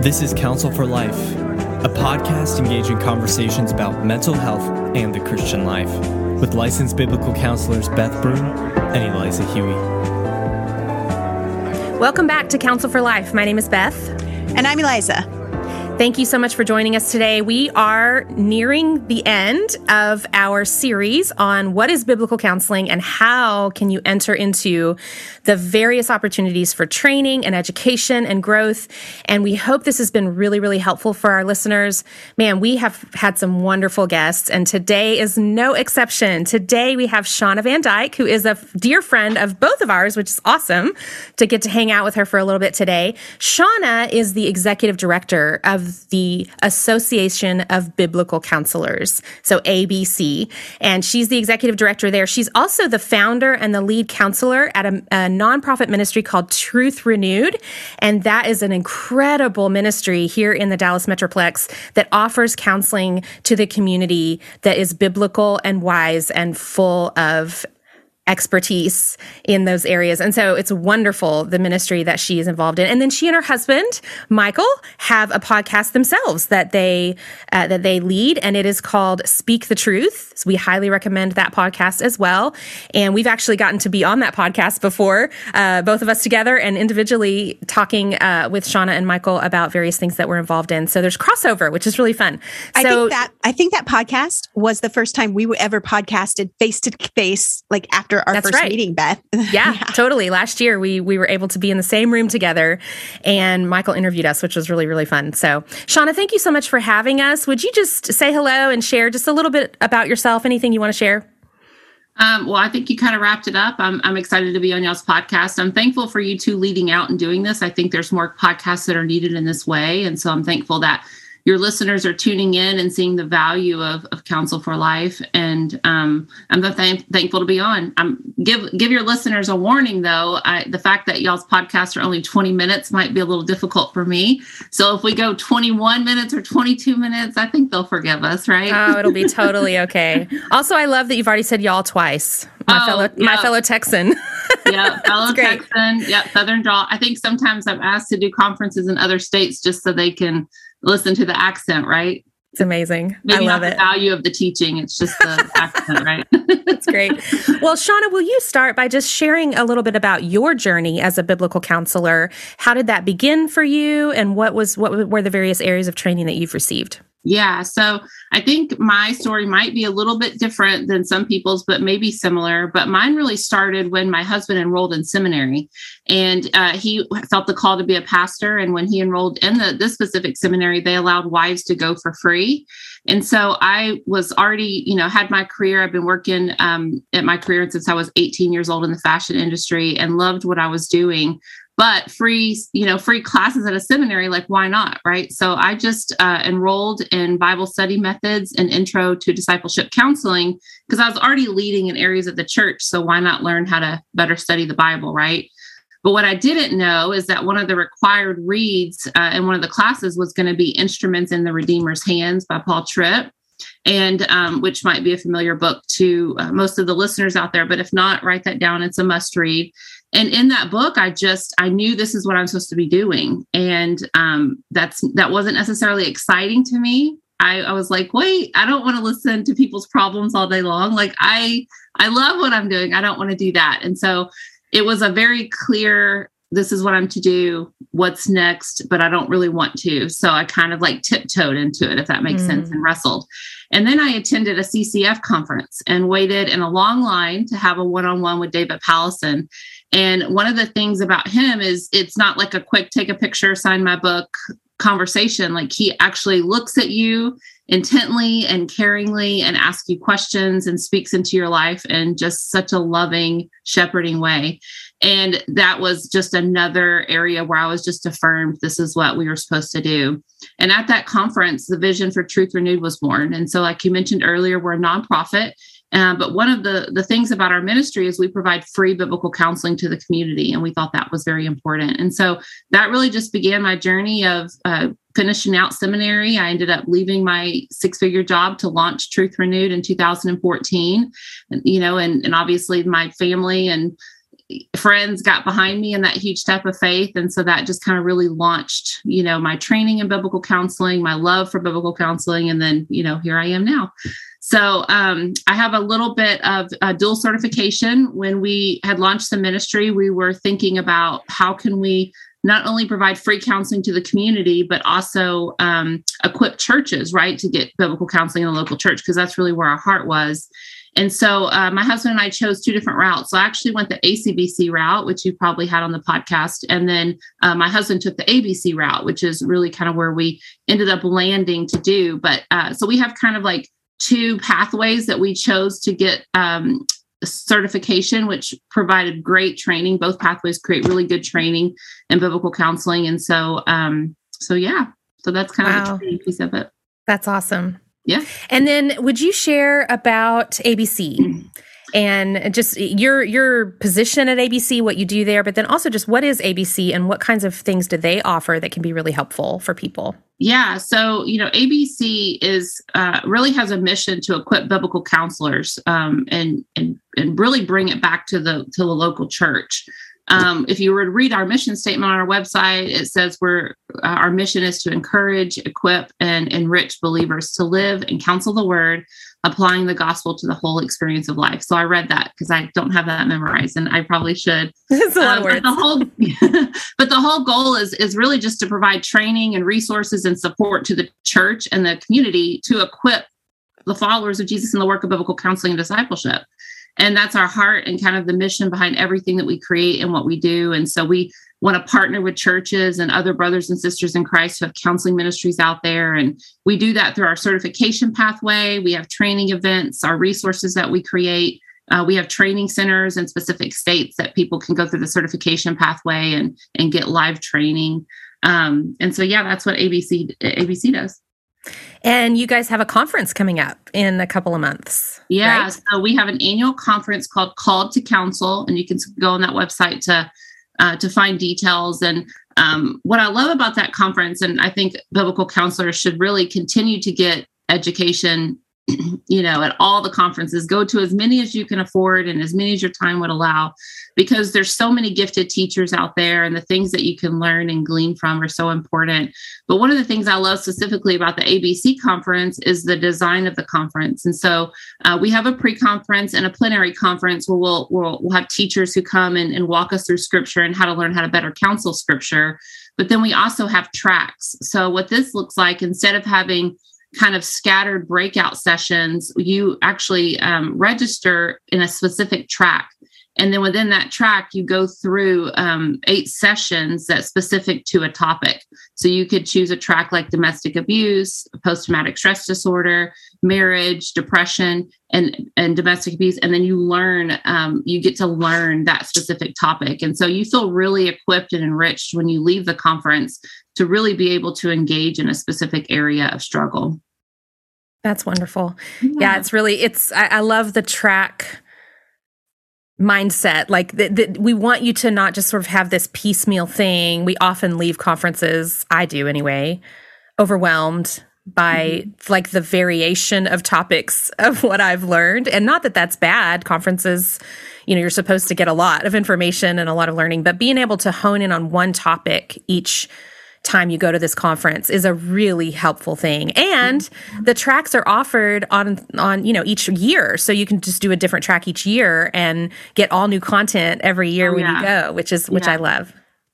This is Counsel for Life, a podcast engaging conversations about mental health and the Christian life with licensed biblical counselors Beth Broom and Eliza Huie. Welcome back to Counsel for Life. My name is Beth. And I'm Eliza. Thank you so much for joining us today. We are nearing the end of our series on what is biblical counseling and how can you enter into the various opportunities for training and education and growth. And we hope this has been really, really helpful for our listeners. Man, we have had some wonderful guests, and today is no exception. Today we have Shauna Van Dyke, who is a dear friend of both of ours, which is awesome to get to hang out with her for a little bit today. Shauna is the executive director of the Association of Biblical Counselors, so ABC, and she's the executive director there. She's also the founder and the lead counselor at a, a nonprofit ministry called Truth Renewed, and that is an incredible ministry here in the Dallas Metroplex that offers counseling to the community that is biblical and wise and full of expertise in those areas. And so it's wonderful the ministry that she is involved in. And then she and her husband, Michael, have a podcast themselves that they uh, that they lead and it is called Speak the Truth. So we highly recommend that podcast as well. And we've actually gotten to be on that podcast before, uh, both of us together and individually talking uh, with Shauna and Michael about various things that we're involved in. So there's crossover, which is really fun. I think that I think that podcast was the first time we were ever podcasted face to face, like after our That's first right. meeting, Beth. yeah, yeah, totally. Last year we we were able to be in the same room together and Michael interviewed us, which was really, really fun. So Shauna, thank you so much for having us. Would you just say hello and share just a little bit about yourself? Anything you want to share? Um, well, I think you kind of wrapped it up. I'm, I'm excited to be on y'all's podcast. I'm thankful for you two leading out and doing this. I think there's more podcasts that are needed in this way. And so I'm thankful that your listeners are tuning in and seeing the value of, of counsel for life. And um, i'm th- thankful to be on. I'm give give your listeners a warning though. I, the fact that y'all's podcasts are only 20 minutes might be a little difficult for me. So if we go 21 minutes or 22 minutes i think they'll forgive us right? Oh it'll be totally okay. Also i love that you've already said y'all twice. My Oh, fellow my fellow texan. Yeah fellow texan. Yeah southern draw. I think sometimes i'm asked to do conferences in other states just so they can listen to the accent right it's amazing maybe i love it value of the teaching it's just the accent right That's great. Well, Shauna, will you start by just sharing a little bit about your journey as a biblical counselor? How did that begin for you, and what was what were the various areas of training that you've received? Yeah. So I think my story might be a little bit different than some people's, but maybe similar. But mine really started when my husband enrolled in seminary and uh, he felt the call to be a pastor. And when he enrolled in the, this specific seminary, they allowed wives to go for free. And so I was already, you know, had my career. I've been working um, at my career since I was 18 years old in the fashion industry and loved what I was doing but free you know free classes at a seminary like why not right? So i just uh, enrolled in bible study methods and intro to discipleship counseling because i was already leading in areas of the church so why not learn how to better study the bible right? But what i didn't know is that one of the required reads uh, in one of the classes was going to be instruments in the redeemer's hands by paul tripp and um, which might be a familiar book to uh, most of the listeners out there but if not write that down. It's a must read. And in that book i just i knew this is what i'm supposed to be doing. And um, that's that wasn't necessarily exciting to me. I, I was like wait i don't want to listen to people's problems all day long. Like i i love what i'm doing. I don't want to do that. And so it was a very clear this is what i'm to do what's next but i don't really want to so i kind of like tiptoed into it if that makes Mm. sense and wrestled and then I attended a CCEF conference and waited in a long line to have a one on one with David Powlison. And one of the things about him is it's not like a quick take a picture, sign my book conversation. Like he actually looks at you intently and caringly and asks you questions and speaks into your life in just such a loving, shepherding way. And that was just another area where I was just affirmed this is what we were supposed to do. And at that conference, the vision for Truth Renewed was born. And so, like you mentioned earlier, we're a nonprofit. Uh, but one of the, the things about our ministry is we provide free biblical counseling to the community. And we thought that was very important. And so that really just began my journey of uh, finishing out seminary. I ended up leaving my six figure job to launch Truth Renewed in 2014. And, you know, and, and obviously my family and friends got behind me in that huge step of faith and so that just kind of really launched you know my training in biblical counseling my love for biblical counseling and then you know here i am now so um, i have a little bit of dual certification when we had launched the ministry we were thinking about how can we not only provide free counseling to the community, but also um, equip churches, right, to get biblical counseling in the local church, because that's really where our heart was. And so uh, my husband and I chose two different routes. So I actually went the ACBC route, which you probably had on the podcast. And then uh, my husband took the ABC route, which is really kind of where we ended up landing to do. But uh, so we have kind of like two pathways that we chose to get um, certification, which provided great training. Both pathways create really good training in biblical counseling. And so, um, so yeah, so that's kind wow. of the piece of it. That's awesome. Yeah. And then would you share about ABC? And just your your position at ABC, what you do there, but then also just what is ABC and what kinds of things do they offer that can be really helpful for people? Yeah, so you know, ABC is uh, really has a mission to equip biblical counselors um, and and and really bring it back to the to the local church. Um, if you were to read our mission statement on our website, it says we're uh, our mission is to encourage, equip, and enrich believers to live and counsel the word applying the gospel to the whole experience of life. So I read that because I don't have that memorized, and I probably should. It's a lot um, of words. But the whole, but the whole goal is is really just to provide training and resources and support to the church and the community to equip the followers of Jesus in the work of biblical counseling and discipleship. And that's our heart and kind of the mission behind everything that we create and what we do. And so we want to partner with churches and other brothers and sisters in Christ who have counseling ministries out there. And we do that through our certification pathway. We have training events, our resources that we create. Uh, we have training centers in specific states that people can go through the certification pathway and and get live training. Um, and so, yeah, that's what ABC ABC does. And you guys have a conference coming up in a couple of months. Yeah, right? so we have an annual conference called Called to Counsel, and you can go on that website to uh, to find details. And um, what I love about that conference, and I think biblical counselors should really continue to get education you know, at all the conferences, go to as many as you can afford and as many as your time would allow, because there's so many gifted teachers out there and the things that you can learn and glean from are so important. But one of the things I love specifically about the ABC conference is the design of the conference. And so uh, we have a pre-conference and a plenary conference where we'll, we'll, we'll have teachers who come and, and walk us through scripture and how to learn how to better counsel scripture. But then we also have tracks. So what this looks like, instead of having kind of scattered breakout sessions, you actually um, register in a specific track. And then within that track, you go through um, eight sessions that's specific to a topic. So you could choose a track like domestic abuse, post traumatic stress disorder, marriage, depression, and, and domestic abuse. And then you learn, um, you get to learn that specific topic. And so you feel really equipped and enriched when you leave the conference to really be able to engage in a specific area of struggle. That's wonderful. Yeah, yeah it's really, it's, I, I love the track mindset like that we want you to not just sort of have this piecemeal thing. We often leave conferences i do anyway overwhelmed by mm-hmm. like the variation of topics of what i've learned. And not that that's bad. Conferences you know you're supposed to get a lot of information and a lot of learning but being able to hone in on one topic each time you go to this conference is a really helpful thing. And the tracks are offered on on you know each year, so you can just do a different track each year and get all new content every year oh, when yeah. you go, which is which yeah. I love.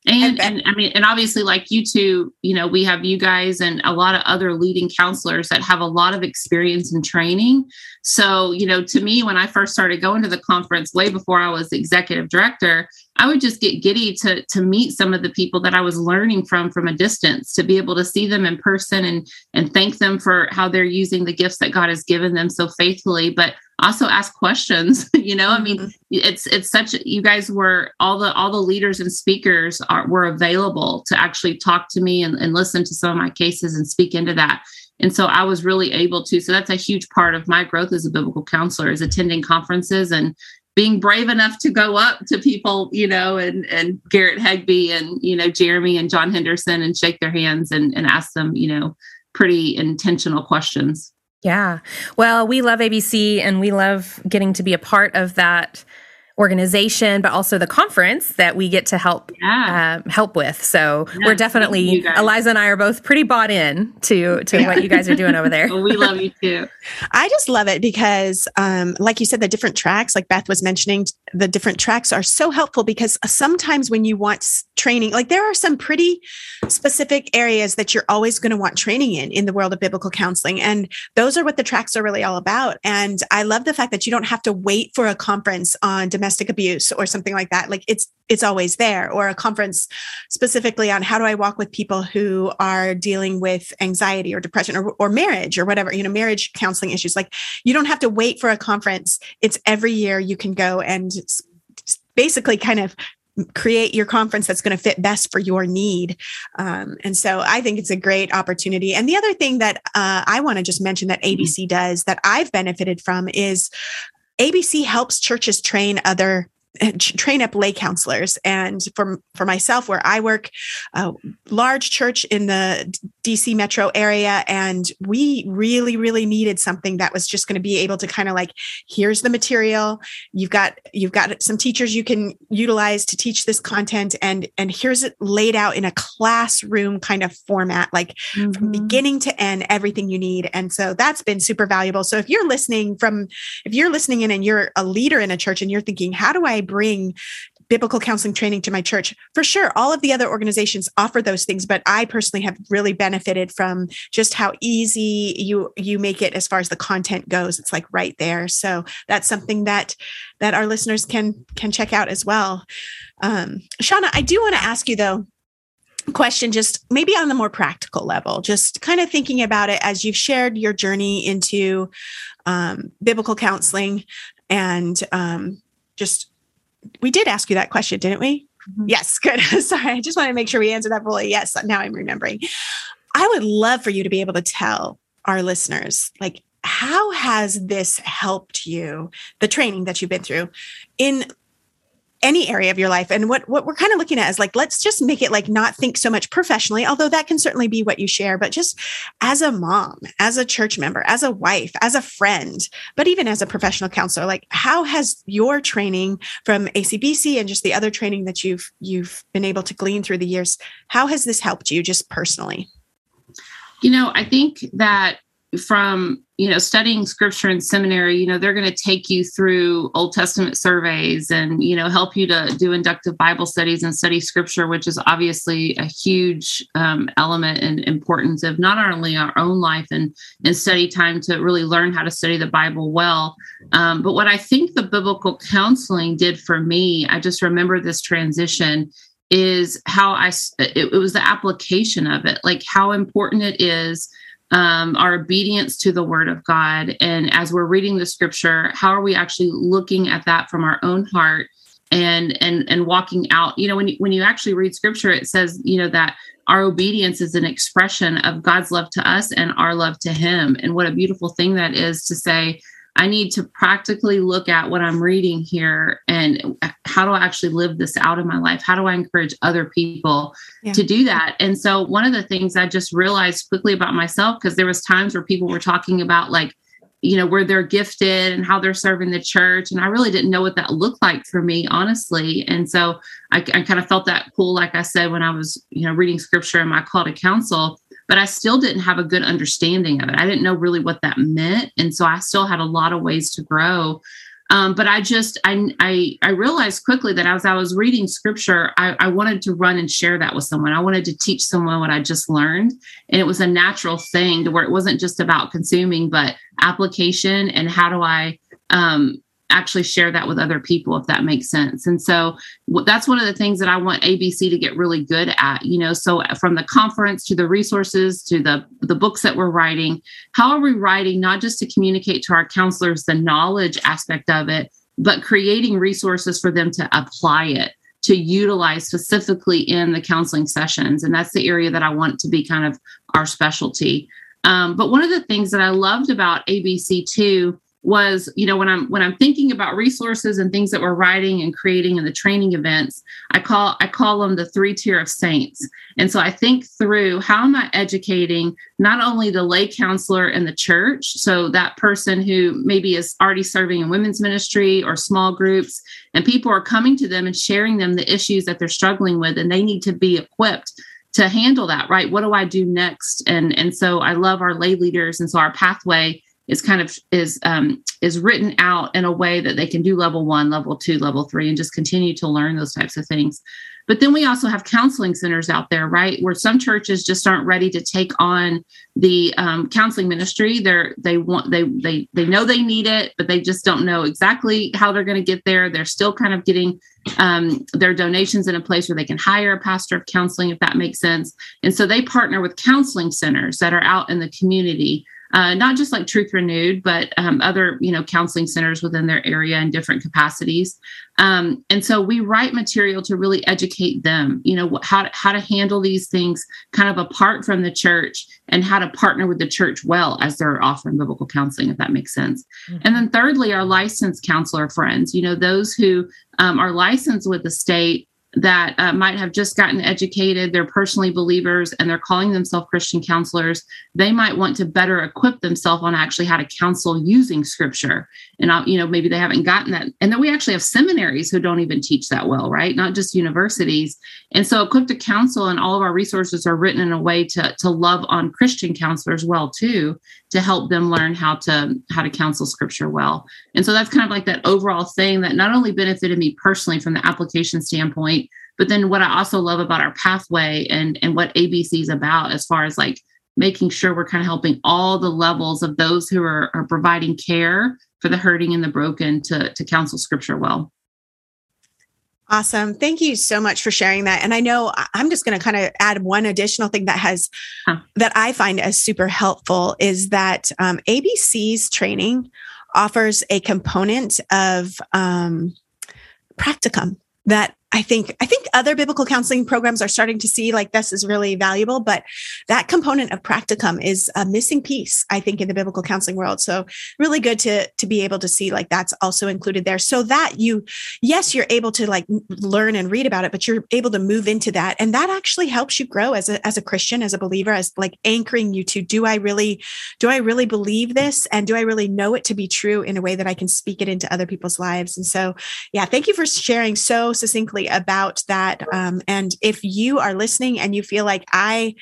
And, and I mean, and obviously, like you two, you know, we have you guys and a lot of other leading counselors that have a lot of experience and training. So, you know, to me, when I first started going to the conference way before I was executive director, I would just get giddy to to meet some of the people that I was learning from from a distance, to be able to see them in person and and thank them for how they're using the gifts that God has given them so faithfully, but also ask questions. you know, I mean, mm-hmm. it's it's such you guys were all the all the leaders and speakers are were available to actually talk to me and, and listen to some of my cases and speak into that. And so I was really able to. So that's a huge part of my growth as a biblical counselor is attending conferences and being brave enough to go up to people, you know, and and Garrett Higbee and you know Jeremy and John Henderson and shake their hands and and ask them, you know, pretty intentional questions. Yeah. Well, we love ABC and we love getting to be a part of that organization, but also the conference that we get to help Yeah. uh, help with. So Yeah, we're definitely. Eliza and I are both pretty bought in to to what you guys are doing over there. Well, we love you too. I just love it because, um, like you said, the different tracks, like Beth was mentioning, the different tracks are so helpful because sometimes when you want training, like there are some pretty specific areas that you're always going to want training in in the world of biblical counseling. And those are what the tracks are really all about. And I love the fact that you don't have to wait for a conference on domestic abuse or something like that. Like it's, it's always there or a conference specifically on how do I walk with people who are dealing with anxiety or depression or, or marriage or whatever, you know, marriage counseling issues. Like you don't have to wait for a conference. It's every year you can go and basically kind of create your conference that's going to fit best for your need. Um, and so I think it's a great opportunity. And the other thing that uh, I want to just mention that ABC does that I've benefited from is ABC helps churches train other train up lay counselors. And for for myself where i work a large church in the dc metro area and we really really needed something that was just going to be able to kind of like here's the material. You've got you've got some teachers you can utilize to teach this content and and here's it laid out in a classroom kind of format like from Mhm. beginning to end everything you need. And so that's been super valuable. So if you're listening from if you're listening in and you're a leader in a church and you're thinking how do i bring biblical counseling training to my church. For sure all of the other organizations offer those things but i personally have really benefited from just how easy you you make it as far as the content goes. It's like right there. So that's something that that our listeners can can check out as well. Um shauna i do want to ask you though question just maybe on the more practical level just kind of thinking about it as you've shared your journey into um, biblical counseling and um, just we did ask you that question didn't we? Mhm. yes good. Sorry i just want to make sure we answered that fully. Yes now i'm remembering. I would love for you to be able to tell our listeners like how has this helped you the training that you've been through in any area of your life. And what what we're kind of looking at is like let's just make it like not think so much professionally although that can certainly be what you share but just as a mom as a church member as a wife as a friend but even as a professional counselor like how has your training from acbc and just the other training that you've you've been able to glean through the years how has this helped you just personally? You know, I think that from you know studying scripture in seminary you know they're going to take you through old testament surveys and you know help you to do inductive bible studies and study scripture which is obviously a huge um, element and importance of not only our own life and and study time to really learn how to study the bible well. Um, but what i think the biblical counseling did for me i just remember this transition is how i it, it was the application of it like how important it is um, our obedience to the word of God. And as we're reading the scripture, how are we actually looking at that from our own heart and and and walking out? You know, when you, when you actually read scripture, it says, you know, that our obedience is an expression of God's love to us and our love to Him. And what a beautiful thing that is to say, I need to practically look at what I'm reading here and how do I actually live this out in my life? How do I encourage other people Yeah. to do that? And so one of the things I just realized quickly about myself, because there was times where people were talking about like, you know, where they're gifted and how they're serving the church. And I really didn't know what that looked like for me, honestly. And so I, I kind of felt that pull, like I said, when I was, you know, reading scripture in my call to counsel but I still didn't have a good understanding of it. I didn't know really what that meant, and so I still had a lot of ways to grow. Um, but I just I, I I realized quickly that as I was reading scripture, I, I wanted to run and share that with someone. I wanted to teach someone what I just learned, and it was a natural thing to where it wasn't just about consuming, but application and how do I um, actually share that with other people if that makes sense. And so that's one of the things that i want abc to get really good at you know? So uh, from the conference to the resources to the the books that we're writing how are we writing not just to communicate to our counselors the knowledge aspect of it but creating resources for them to apply it to utilize specifically in the counseling sessions? And that's the area that i want to be kind of our specialty. Um, but one of the things that i loved about abc too was you know when i'm when i'm thinking about resources and things that we're writing and creating and the training events i call i call them the three tier of saints. And so i think through how am i educating not only the lay counselor in the church so that person who maybe is already serving in women's ministry or small groups and people are coming to them and sharing them the issues that they're struggling with and they need to be equipped to handle that right? What do i do next? And and so i love our lay leaders and so our pathway is kind of is um, is written out in a way that they can do level one level two level three and just continue to learn those types of things. But then we also have counseling centers out there right where some churches just aren't ready to take on the um, counseling ministry. They're they want they they they know they need it but they just don't know exactly how they're going to get there. They're still kind of getting um, their donations in a place where they can hire a pastor of counseling if that makes sense. And so they partner with counseling centers that are out in the community uh, not just like Truth Renewed, but um, other you know counseling centers within their area in different capacities. Um, and so we write material to really educate them, you know, how to, how to handle these things kind of apart from the church and how to partner with the church well as they're offering biblical counseling, if that makes sense. Mm-hmm. And then thirdly, our licensed counselor friends, you know, those who um, are licensed with the state that uh, might have just gotten educated, they're personally believers, and they're calling themselves Christian counselors, they might want to better equip themselves on actually how to counsel using scripture. And, uh, you know, maybe they haven't gotten that. And then we actually have seminaries who don't even teach that well, right? Not just universities. And so Equipped to Counsel and all of our resources are written in a way to, to love on Christian counselors well, too, to help them learn how to how to counsel scripture well. And so that's kind of like that overall thing that not only benefited me personally from the application standpoint, but then what I also love about our pathway and and what ABC is about as far as like making sure we're kind of helping all the levels of those who are, are providing care for the hurting and the broken to to counsel scripture well. Awesome. Thank you so much for sharing that. And I know I'm just going to kind of add one additional thing that has huh. that I find as super helpful is that um, ABC's training offers a component of um, practicum that I think I think other biblical counseling programs are starting to see like this is really valuable, but that component of practicum is a missing piece, I think, in the biblical counseling world. So really good to to be able to see like that's also included there, so that you, yes, you're able to like learn and read about it, but you're able to move into that, and that actually helps you grow as a as a Christian, as a believer, as like anchoring you to do I really do I really believe this, and do I really know it to be true in a way that I can speak it into other people's lives, and so yeah, thank you for sharing so succinctly about that. Um, and if you are listening and you feel like I,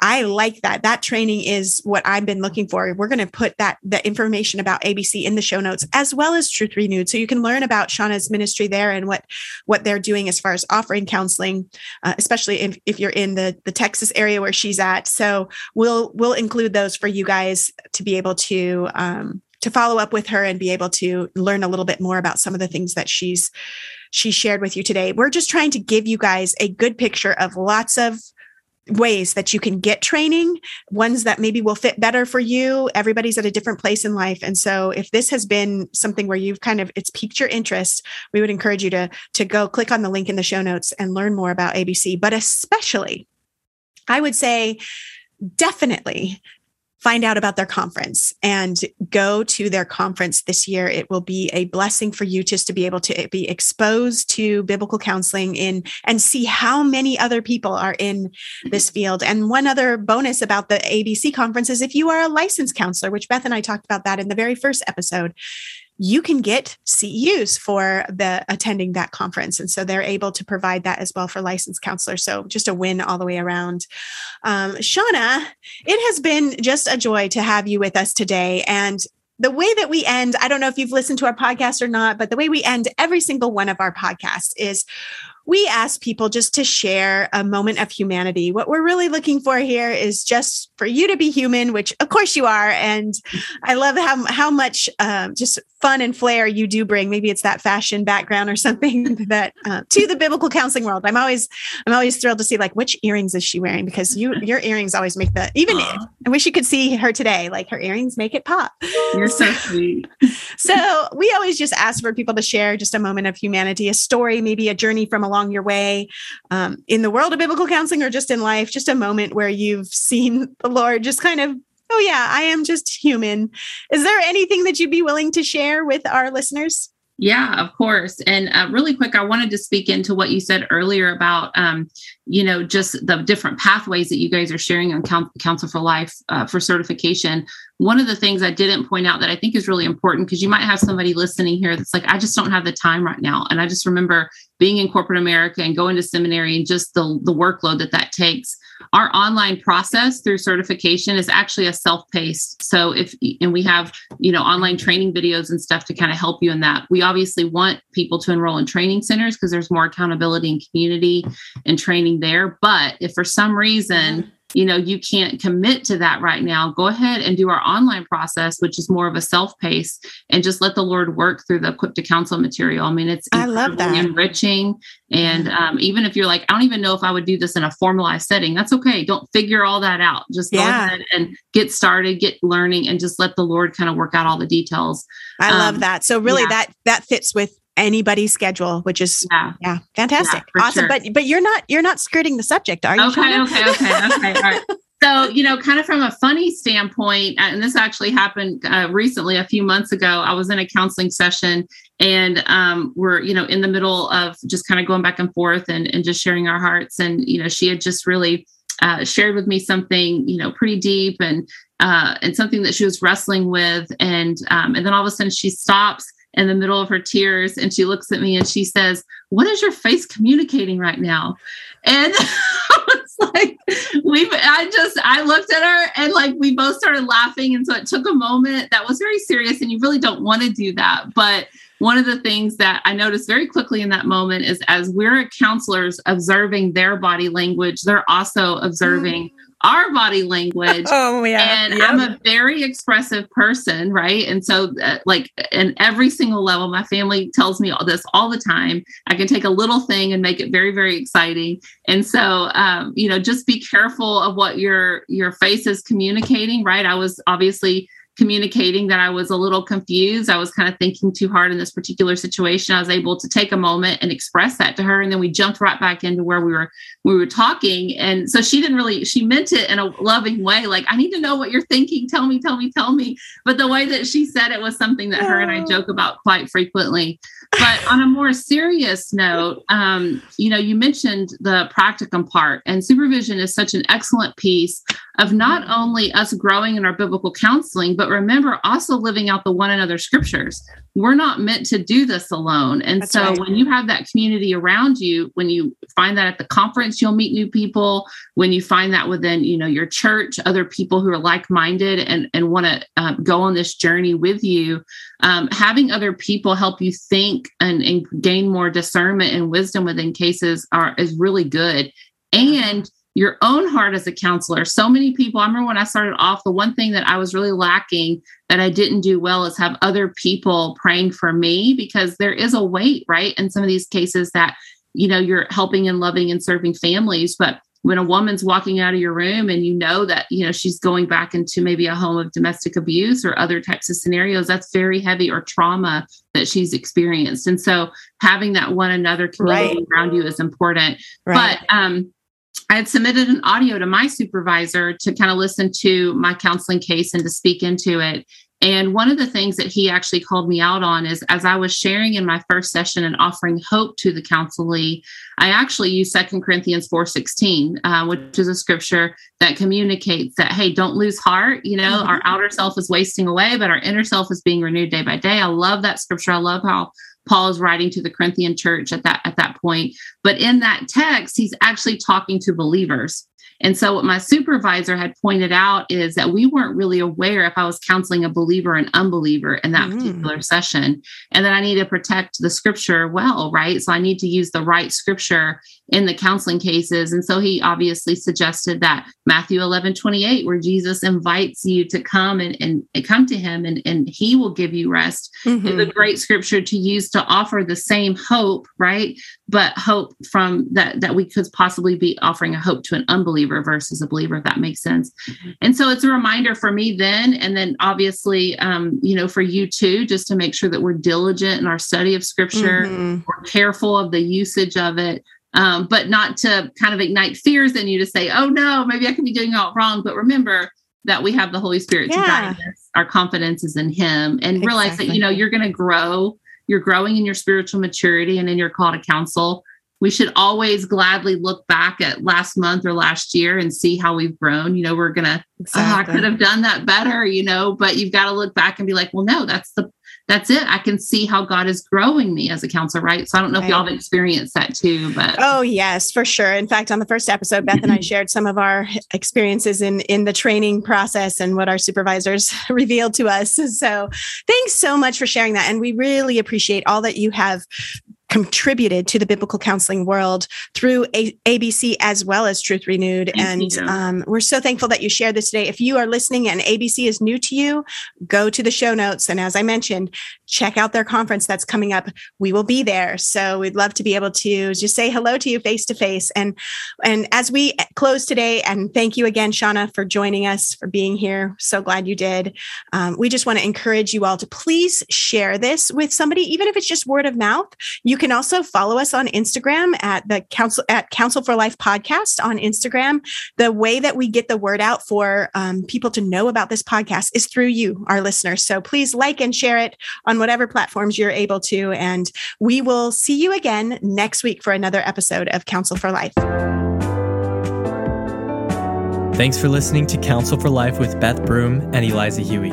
I like that. That training is what I've been looking for. We're going to put that the information about ABC in the show notes as well as Truth Renewed, so you can learn about Shauna's ministry there and what what they're doing as far as offering counseling, uh, especially if, if you're in the the Texas area where she's at. So we'll we'll include those for you guys to be able to um, to follow up with her and be able to learn a little bit more about some of the things that she's she shared with you today. We're just trying to give you guys a good picture of lots of ways that you can get training, ones that maybe will fit better for you. Everybody's at a different place in life. And so if this has been something where you've kind of it's piqued your interest, we would encourage you to to go click on the link in the show notes and learn more about ABC, but especially I would say definitely find out about their conference and go to their conference this year. It will be a blessing for you just to be able to be exposed to biblical counseling in and see how many other people are in this field. And one other bonus about the ABC conference is if you are a licensed counselor, which Beth and I talked about that in the very first episode, you can get CEUs for the attending that conference. And so they're able to provide that as well for licensed counselors. So just a win all the way around. Um, Shauna, it has been just a joy to have you with us today. And the way that we end, I don't know if you've listened to our podcast or not, but the way we end every single one of our podcasts is we ask people just to share a moment of humanity. What we're really looking for here is just for you to be human, which of course you are. And I love how, how much um, just fun and flair you do bring. Maybe it's that fashion background or something that uh, to the biblical counseling world. I'm always, I'm always thrilled to see like which earrings is she wearing because you, your earrings always make the, even Aww. I wish you could see her today. Like her earrings make it pop. You're so sweet. so we always just ask for people to share just a moment of humanity, a story, maybe a journey from a along your way um, in the world of biblical counseling or just in life, just a moment where you've seen the Lord just kind of oh, yeah, I am just human. Is there anything that you'd be willing to share with our listeners? Yeah, of course. And uh, really quick, I wanted to speak into what you said earlier about, um, you know, just the different pathways that you guys are sharing on Counsel for Life uh, for certification. One of the things I didn't point out that I think is really important because you might have somebody listening here that's like, I just don't have the time right now. And I just remember being in corporate America and going to seminary and just the, the workload that that takes. Our online process through certification is actually a self-paced. So if and we have you know online training videos and stuff to kind of help you in that. We obviously want people to enroll in training centers because there's more accountability and community and training there. But if for some reason mm-hmm. You know you can't commit to that right now go ahead and do our online process which is more of a self pace and just let the lord work through the equipped to counsel material. I mean it's i love that. enriching and um, even if you're like i don't even know if i would do this in a formalized setting that's okay don't figure all that out. Just go yeah. ahead and get started get learning and just let the lord kind of work out all the details. I um, love that. So really yeah. that that fits with anybody's schedule, which is yeah, yeah fantastic, yeah, awesome. Sure. But but you're not you're not skirting the subject, are you? Okay, okay, okay, okay. All right. So, you know, kind of from a funny standpoint, uh, and this actually happened uh, recently, a few months ago. I was in a counseling session, and um, we're, you know, in the middle of just kind of going back and forth and, and just sharing our hearts. And you know, she had just really uh, shared with me something, you know, pretty deep and uh, and something that she was wrestling with, and um, and then all of a sudden she stops in the middle of her tears and she looks at me and she says, What is your face communicating right now? And I was like, we I just I looked at her and like we both started laughing. And so it took a moment that was very serious, and you really don't want to do that. But one of the things that I noticed very quickly in that moment is as we're counselors observing their body language, they're also observing mm our body language. oh, yeah. And yep. I'm a very expressive person, right? And so, uh, like, in every single level, my family tells me all this all the time. I can take a little thing and make it very, very exciting. And so, um, you know, just be careful of what your your face is communicating, right? I was obviously communicating that I was a little confused. I was kind of thinking too hard in this particular situation. I was able to take a moment and express that to her. And then we jumped right back into where we were we were talking. And so she didn't really she meant it in a loving way, like, I need to know what you're thinking. Tell me, tell me, tell me. But the way that she said it was something that her and I oh. joke about quite frequently. But on a more serious note, um, you know, you mentioned the practicum part, and supervision is such an excellent piece of not only us growing in our biblical counseling, but remember also living out the one another scriptures. We're not meant to do this alone. And That's so right. when you have that community around you, when you find that at the conference, you'll meet new people. When you find that within, you know, your church, other people who are like-minded and, and want to uh, go on this journey with you, um, having other people help you think and, and gain more discernment and wisdom within cases are is really good. And your own heart as a counselor. So many people, I remember when I started off, the one thing that I was really lacking that I didn't do well is have other people praying for me because there is a weight, right? In some of these cases that, you know, you're helping and loving and serving families, but when a woman's walking out of your room and you know that you know she's going back into maybe a home of domestic abuse or other types of scenarios that's very heavy or trauma that she's experienced and so having that one another community right. around you is important right. but um I had submitted an audio to my supervisor to kind of listen to my counseling case and to speak into it. And one of the things that he actually called me out on is as I was sharing in my first session and offering hope to the counselee, I actually used Second Corinthians 4.16, uh, which is a scripture that communicates that, hey, don't lose heart. You know, mm-hmm. our outer self is wasting away, but our inner self is being renewed day by day. I love that scripture. I love how Paul is writing to the Corinthian church at that at that point. But in that text, he's actually talking to believers. And so, what my supervisor had pointed out is that we weren't really aware if I was counseling a believer and unbeliever in that mm. particular session, and that I need to protect the scripture well, right? So, I need to use the right scripture in the counseling cases. And so, he obviously suggested that Matthew 11 28, where Jesus invites you to come and, and, and come to him and, and he will give you rest, mm-hmm. is a great scripture to use to offer the same hope, right? But hope from that, that we could possibly be offering a hope to an unbeliever believer versus a believer, if that makes sense. And so it's a reminder for me then, and then obviously, um, you know, for you too, just to make sure that we're diligent in our study of scripture, mm-hmm. we're careful of the usage of it. Um, but not to kind of ignite fears in you to say, oh no, maybe I can be doing all wrong. But remember, that we have the Holy Spirit Yeah. to guide us. Our confidence is in Him, and realize that you know you're going to grow. You're growing in your spiritual maturity and in your call to counsel. We should always gladly look back at last month or last year and see how we've grown. You know, we're gonna oh, I could have done that better, you know, but you've got to look back and be like, well, no, that's the that's it. I can see how God is growing me as a counselor, right? So I don't know if Right. y'all have experienced that too, but Oh yes, for sure. In fact, on the first episode, Beth and I shared some of our experiences in in the training process and what our supervisors revealed to us. So, thanks so much for sharing that, and we really appreciate all that you have contributed to the biblical counseling world through A- ABC as well as Truth Renewed. And um, we're so thankful that you shared this today. If you are listening and ABC is new to you, go to the show notes. And as I mentioned, check out their conference that's coming up. We will be there. So we'd love to be able to just say hello to you face to face. And and as we close today, and thank you again, Shauna, for joining us, for being here. So glad you did. Um, we just want to encourage you all to please share this with somebody, even if it's just word of mouth. You can also follow us on Instagram at the council at Counsel for Life podcast on Instagram. The way that we get the word out for um, people to know about this podcast is through you, our listeners. So please like and share it on whatever platforms you're able to. And we will see you again next week for another episode of Counsel for Life. Thanks for listening to Counsel for Life with Beth Broom and Eliza Huie.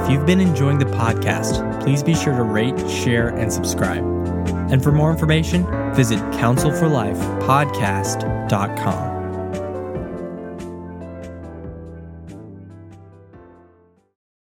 If you've been enjoying the podcast, please be sure to rate, share, and subscribe. And for more information, visit counselforlifepodcast.com.